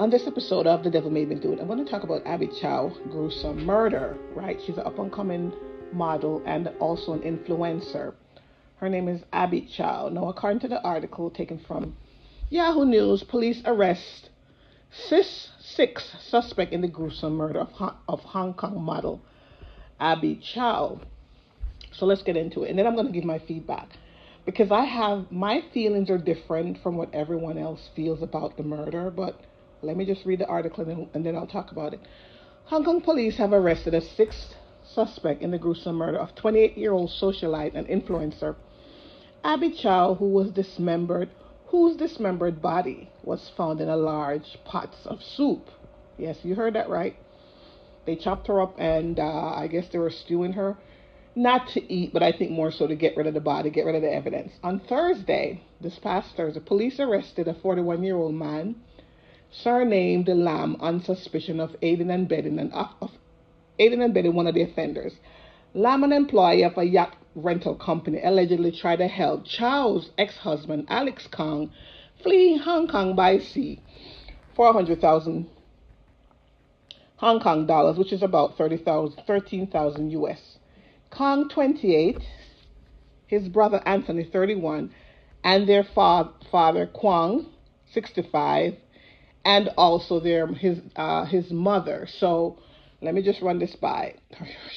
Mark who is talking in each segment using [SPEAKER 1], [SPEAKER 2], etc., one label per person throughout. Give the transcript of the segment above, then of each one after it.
[SPEAKER 1] On this episode of The Devil Made Me Do It, I'm going to talk about Abby Chow gruesome murder, right? She's an up and coming model and also an influencer. Her name is Abby Chow. Now, according to the article taken from Yahoo News, police arrest cis six suspect in the gruesome murder of, of Hong Kong model Abby Chow. So let's get into it. And then I'm going to give my feedback because I have my feelings are different from what everyone else feels about the murder, but let me just read the article and then, and then I'll talk about it. Hong Kong police have arrested a sixth suspect in the gruesome murder of 28 year old socialite and influencer Abby Chow, who was dismembered, whose dismembered body was found in a large pot of soup. Yes, you heard that right. They chopped her up and uh, I guess they were stewing her. Not to eat, but I think more so to get rid of the body, get rid of the evidence. On Thursday, this past Thursday, police arrested a 41 year old man surnamed Lam on suspicion of aiding and abetting and of, of aiding and abetting one of the offenders. Lam, an employee of a yacht rental company, allegedly tried to help Chow's ex-husband Alex Kong flee Hong Kong by sea. 400,000 Hong Kong dollars, which is about 30,000 13,000 US. Kong 28, his brother Anthony 31, and their fa- father Kwang 65 and also their his uh, his mother. So let me just run this by.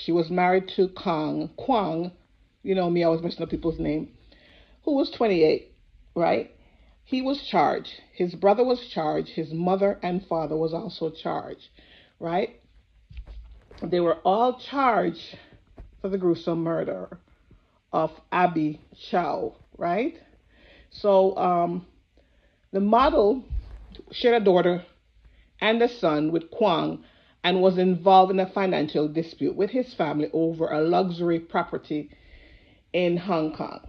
[SPEAKER 1] She was married to Kong Kwang, you know me, I was messing up people's name, who was 28, right? He was charged. His brother was charged. His mother and father was also charged, right? They were all charged for the gruesome murder of Abby Chow, right? So um, the model shared a daughter and a son with Kwang and was involved in a financial dispute with his family over a luxury property in Hong Kong,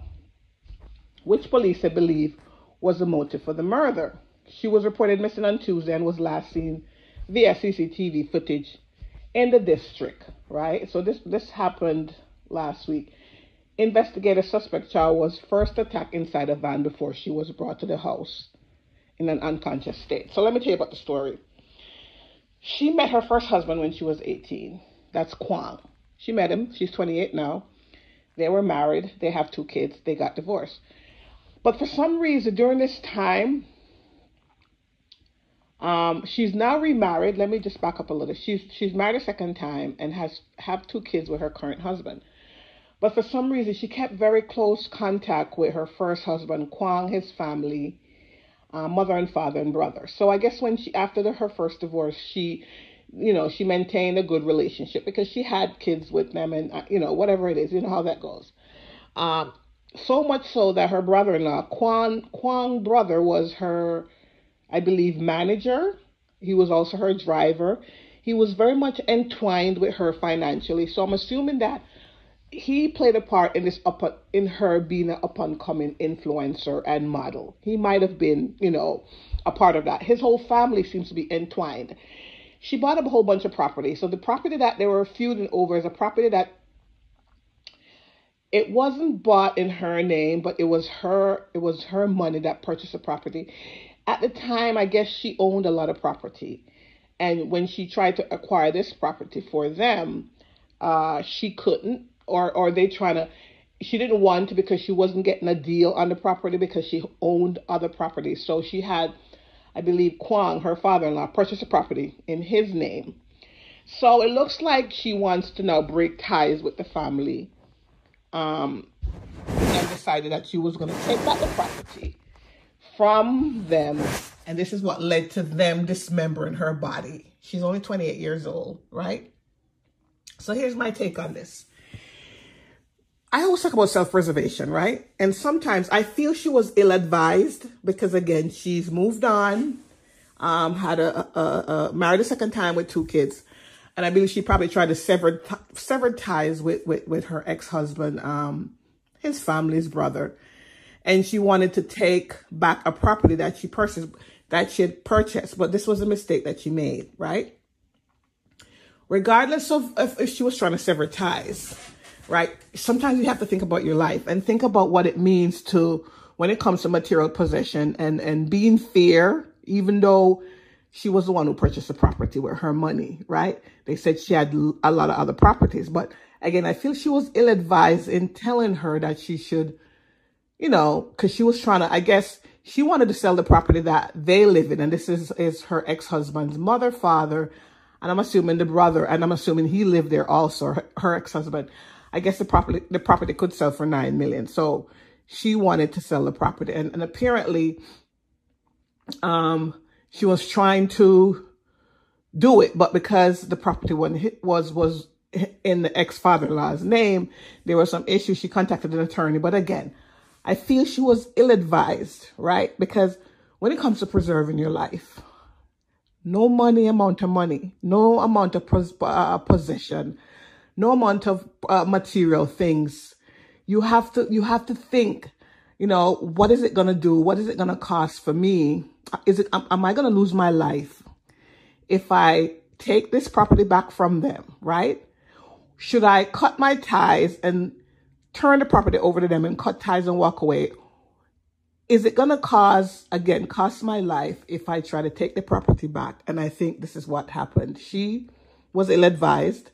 [SPEAKER 1] which police believe was the motive for the murder. She was reported missing on Tuesday and was last seen via CCTV footage in the district, right? So this this happened last week. Investigator suspect Chow was first attacked inside a van before she was brought to the house in an unconscious state. So let me tell you about the story. She met her first husband when she was 18. That's Kwang. She met him. She's 28 now. They were married. They have two kids. They got divorced. But for some reason, during this time, um, she's now remarried. Let me just back up a little. She's she's married a second time and has have two kids with her current husband. But for some reason, she kept very close contact with her first husband, Kwang, his family, uh, mother and father and brother. So I guess when she after the, her first divorce, she, you know, she maintained a good relationship because she had kids with them and uh, you know whatever it is, you know how that goes. Um, so much so that her brother-in-law, Kwang Kwang brother, was her, I believe, manager. He was also her driver. He was very much entwined with her financially. So I'm assuming that he played a part in this up in her being an up and coming influencer and model. He might have been, you know, a part of that. His whole family seems to be entwined. She bought up a whole bunch of property. So the property that they were feuding over is a property that it wasn't bought in her name, but it was her it was her money that purchased the property. At the time, I guess she owned a lot of property. And when she tried to acquire this property for them, uh, she couldn't or or they trying to she didn't want to because she wasn't getting a deal on the property because she owned other properties. So she had, I believe, Kwang, her father-in-law, purchased a property in his name. So it looks like she wants to now break ties with the family. Um, and decided that she was going to take back the property from them. And this is what led to them dismembering her body. She's only 28 years old, right? So here's my take on this. I always talk about self-preservation, right? And sometimes I feel she was ill-advised because again, she's moved on, um, had a, a, a, married a second time with two kids. And I believe she probably tried to sever, sever ties with, with, with her ex-husband, um, his family's brother. And she wanted to take back a property that she purchased, that she had purchased. But this was a mistake that she made, right? Regardless of if, if she was trying to sever ties right? Sometimes you have to think about your life and think about what it means to, when it comes to material possession and, and being fair, even though she was the one who purchased the property with her money, right? They said she had a lot of other properties. But again, I feel she was ill advised in telling her that she should, you know, because she was trying to, I guess, she wanted to sell the property that they live in. And this is, is her ex husband's mother, father, and I'm assuming the brother, and I'm assuming he lived there also, her, her ex husband. I guess the property the property could sell for nine million. So she wanted to sell the property, and, and apparently, um, she was trying to do it, but because the property was was in the ex father-in-law's name, there were some issues. She contacted an attorney, but again, I feel she was ill-advised, right? Because when it comes to preserving your life, no money amount of money, no amount of pos uh, possession, no amount of uh, material things. You have to, you have to think, you know, what is it going to do? What is it going to cost for me? Is it, am, am I going to lose my life if I take this property back from them, right? Should I cut my ties and turn the property over to them and cut ties and walk away? Is it going to cause, again, cost my life if I try to take the property back? And I think this is what happened. She was ill-advised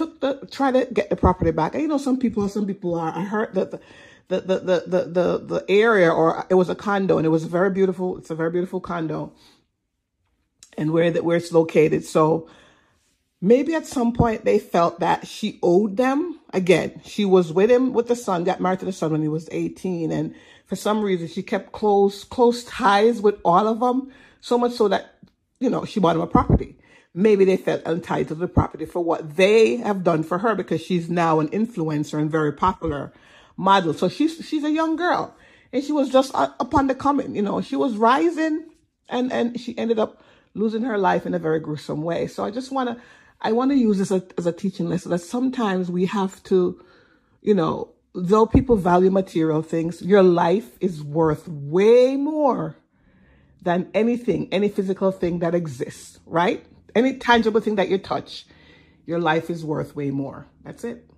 [SPEAKER 1] took the try to get the property back. And you know, some people, some people are. I heard that the the the the the the, the area, or it was a condo, and it was very beautiful. It's a very beautiful condo, and where that where it's located. So maybe at some point they felt that she owed them. Again, she was with him with the son, got married to the son when he was 18. And for some reason, she kept close, close ties with all of them. So much so that, you know, she bought him a property maybe they felt entitled to the property for what they have done for her because she's now an influencer and very popular model. So she's she's a young girl and she was just uh, upon the coming, you know, she was rising and and she ended up losing her life in a very gruesome way. So I just want to I want to use this as a, as a teaching lesson that sometimes we have to, you know, though people value material things, your life is worth way more than anything, any physical thing that exists, right? Any tangible thing that you touch, your life is worth way more. That's it.